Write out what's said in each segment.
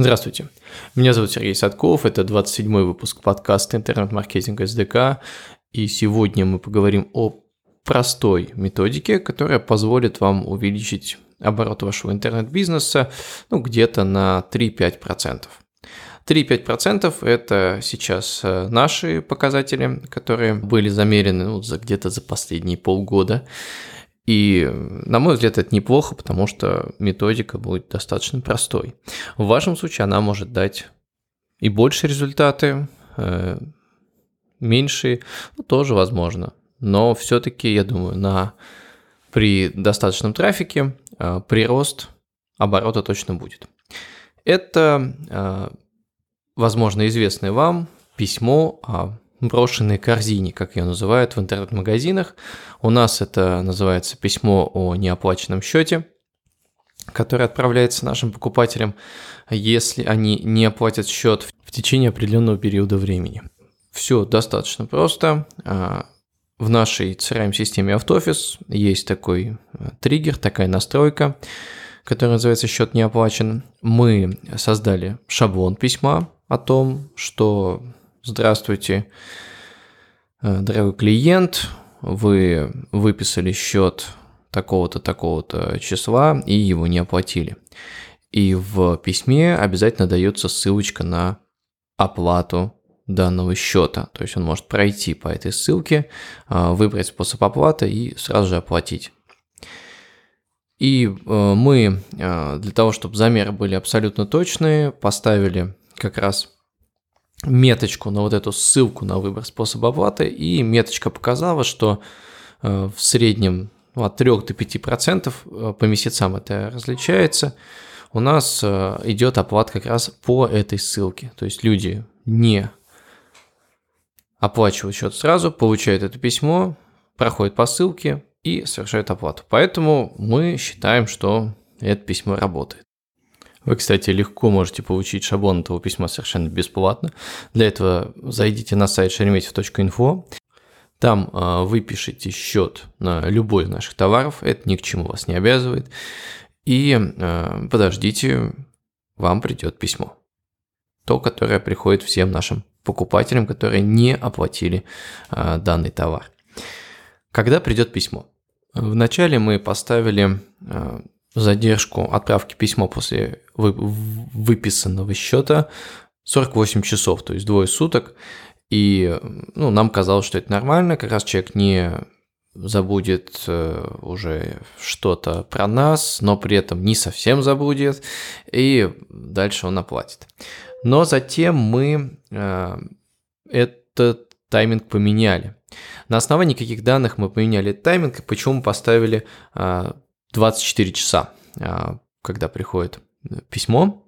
Здравствуйте, меня зовут Сергей Садков, это 27-й выпуск подкаста «Интернет-маркетинг СДК», и сегодня мы поговорим о простой методике, которая позволит вам увеличить оборот вашего интернет-бизнеса ну, где-то на 3-5%. 3-5% это сейчас э, наши показатели, которые были замерены ну, за, где-то за последние полгода. И, на мой взгляд, это неплохо, потому что методика будет достаточно простой. В вашем случае она может дать и больше результаты, э, меньшие, ну, тоже возможно. Но все-таки, я думаю, на, при достаточном трафике э, прирост оборота точно будет. Это, э, возможно, известное вам письмо о брошенной корзине, как ее называют в интернет-магазинах. У нас это называется письмо о неоплаченном счете, которое отправляется нашим покупателям, если они не оплатят счет в течение определенного периода времени. Все достаточно просто. А, в нашей CRM-системе Автофис есть такой а, триггер, такая настройка, которая называется «Счет не оплачен». Мы создали шаблон письма о том, что Здравствуйте, э, дорогой клиент, вы выписали счет такого-то, такого-то числа и его не оплатили. И в письме обязательно дается ссылочка на оплату данного счета. То есть он может пройти по этой ссылке, э, выбрать способ оплаты и сразу же оплатить. И э, мы для того, чтобы замеры были абсолютно точные, поставили как раз меточку на вот эту ссылку на выбор способа оплаты, и меточка показала, что э, в среднем ну, от 3 до 5% э, по месяцам это различается, у нас э, идет оплата как раз по этой ссылке. То есть люди не оплачивают счет сразу, получают это письмо, проходят по ссылке и совершают оплату. Поэтому мы считаем, что это письмо работает. Вы, кстати, легко можете получить шаблон этого письма совершенно бесплатно. Для этого зайдите на сайт шереметьев.инфо. Там э, вы пишете счет на любой из наших товаров, это ни к чему вас не обязывает. И э, подождите, вам придет письмо. То, которое приходит всем нашим покупателям, которые не оплатили э, данный товар. Когда придет письмо? Вначале мы поставили задержку отправки письма после выписанного счета 48 часов, то есть двое суток. И ну, нам казалось, что это нормально, как раз человек не забудет э, уже что-то про нас, но при этом не совсем забудет, и дальше он оплатит. Но затем мы э, этот тайминг поменяли. На основании каких данных мы поменяли тайминг, и почему поставили э, 24 часа, а, когда приходит письмо.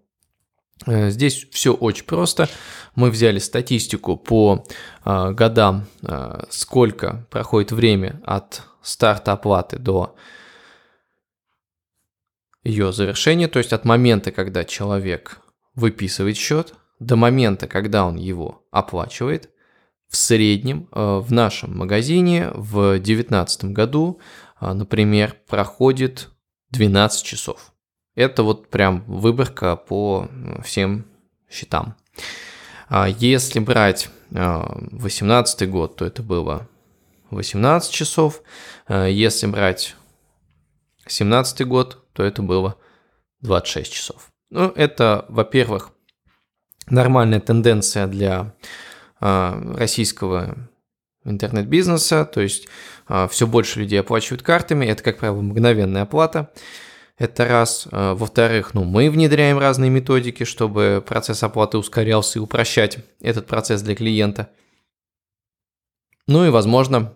Э, здесь все очень просто. Мы взяли статистику по а, годам, а, сколько проходит время от старта оплаты до ее завершения, то есть от момента, когда человек выписывает счет, до момента, когда он его оплачивает. В среднем э, в нашем магазине в 2019 году например, проходит 12 часов. Это вот прям выборка по всем счетам. А если брать 18 а, год, то это было 18 часов. Если брать 17 год, то это было 26 часов. Ну, это, во-первых, нормальная тенденция для российского интернет-бизнеса, то есть а, все больше людей оплачивают картами, это, как правило, мгновенная оплата. Это раз. А, во-вторых, ну, мы внедряем разные методики, чтобы процесс оплаты ускорялся и упрощать этот процесс для клиента. Ну и, возможно,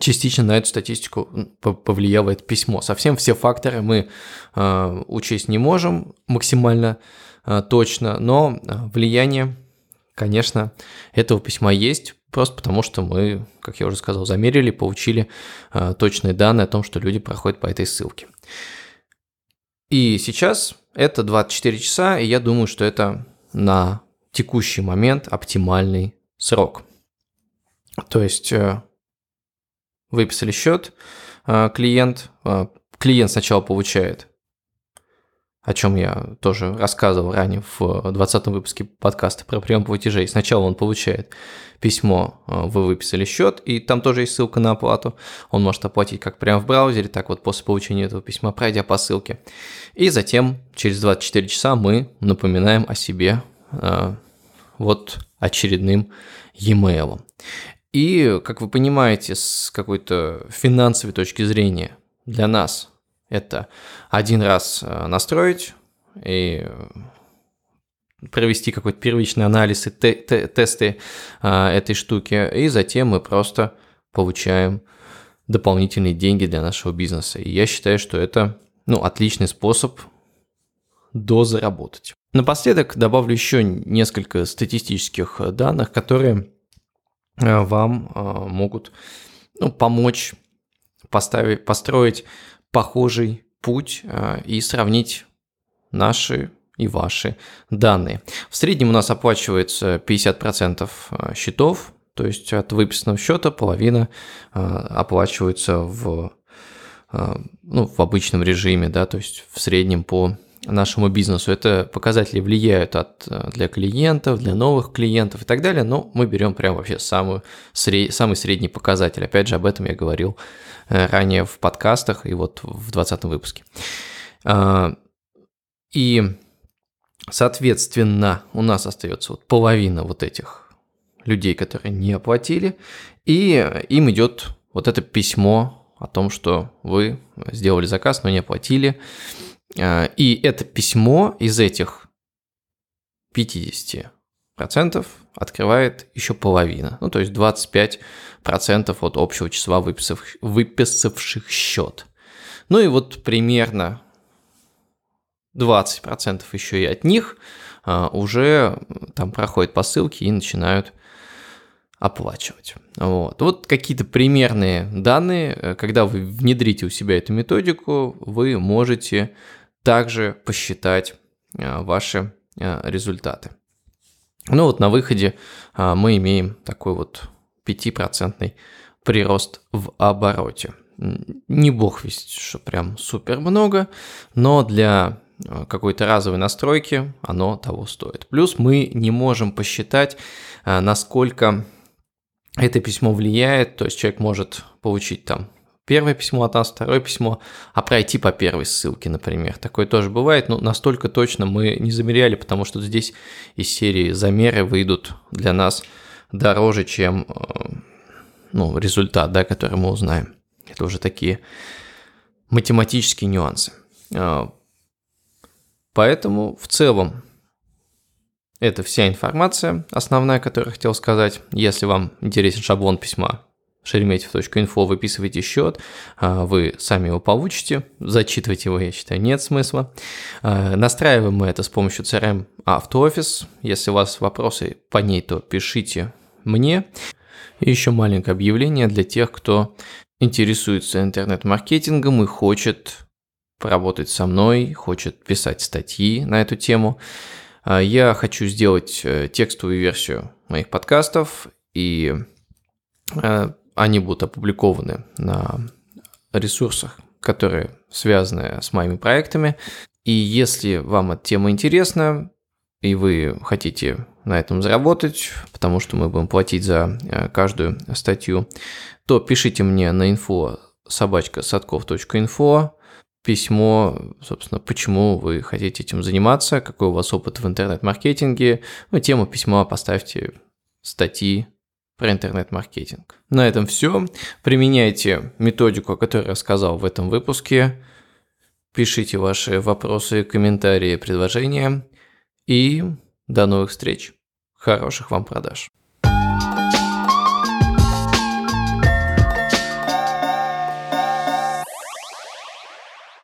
частично на эту статистику повлияло это письмо. Совсем все факторы мы э, учесть не можем максимально точно, но влияние, конечно, этого письма есть. Просто потому, что мы, как я уже сказал, замерили, получили э, точные данные о том, что люди проходят по этой ссылке. И сейчас это 24 часа, и я думаю, что это на текущий момент оптимальный срок. То есть э, выписали счет, э, клиент, э, клиент сначала получает о чем я тоже рассказывал ранее в 20 выпуске подкаста про прием платежей. Сначала он получает письмо, э, вы выписали счет, и там тоже есть ссылка на оплату. Он может оплатить как прямо в браузере, так вот после получения этого письма, пройдя по ссылке. И затем через 24 часа мы напоминаем о себе э, вот очередным e-mail. И, как вы понимаете, с какой-то финансовой точки зрения для нас это один раз э, настроить и провести какой-то первичный анализ и те те тесты а, этой штуки, и затем мы просто получаем дополнительные деньги для нашего бизнеса. И я считаю, что это ну, отличный способ дозаработать. Напоследок добавлю еще несколько статистических данных, которые э, вам э, могут ну, помочь поставить, построить похожий путь э, и сравнить наши и ваши данные. В среднем у нас оплачивается 50% счетов, то есть от выписанного счета половина оплачивается в, ну, в обычном режиме, да, то есть в среднем по нашему бизнесу. Это показатели влияют от, э, для клиентов, для новых клиентов и так далее, но мы берем прям вообще самую, сред, самый средний показатель. Опять же, об этом я говорил э, ранее в подкастах и вот в 20 выпуске. А, и, соответственно, у нас остается вот половина вот этих людей, которые не оплатили, и им идет вот это письмо о том, что вы сделали заказ, но не оплатили, и это письмо из этих 50% открывает еще половина. Ну, то есть 25% от общего числа выписавших, выписавших счет. Ну и вот примерно 20% еще и от них а, уже там проходят по ссылке и начинают оплачивать. Вот. вот какие-то примерные данные, э, когда вы внедрите у себя эту методику, вы можете также посчитать а, ваши а, результаты. Ну вот на выходе а, мы имеем такой вот 5% прирост в обороте. Не бог весть, что прям супер много, но для какой-то разовой настройки оно того стоит. Плюс мы не можем посчитать, насколько это письмо влияет, то есть человек может получить там первое письмо от нас, второе письмо, а пройти по первой ссылке, например. Такое тоже бывает, но настолько точно мы не замеряли, потому что здесь из серии замеры выйдут для нас дороже, чем э, ну, результат, да, который мы узнаем. Это уже такие математические нюансы. Э, поэтому в целом это вся информация основная, которую я хотел сказать. Если вам интересен шаблон письма, шереметьев.инфо, выписывайте счет, а, вы сами его получите, зачитывать его, я считаю, нет смысла. А, настраиваем мы это с помощью CRM AutoOffice. Если у вас вопросы по ней, то пишите мне. И еще маленькое объявление для тех, кто интересуется интернет-маркетингом и хочет поработать со мной, хочет писать статьи на эту тему. А, я хочу сделать э, текстовую версию моих подкастов и э, они будут опубликованы на ресурсах, которые связаны с моими проектами. И если вам эта тема интересна, и вы хотите на этом заработать, потому что мы будем платить за э, каждую статью, то пишите мне на info собачка садков.инфо письмо, собственно, почему вы хотите этим заниматься, какой у вас опыт в интернет-маркетинге. Ну, тему письма поставьте статьи про интернет-маркетинг. На этом все. Применяйте методику, о которой я рассказал в этом выпуске. Пишите ваши вопросы, комментарии, предложения. И до новых встреч. Хороших вам продаж.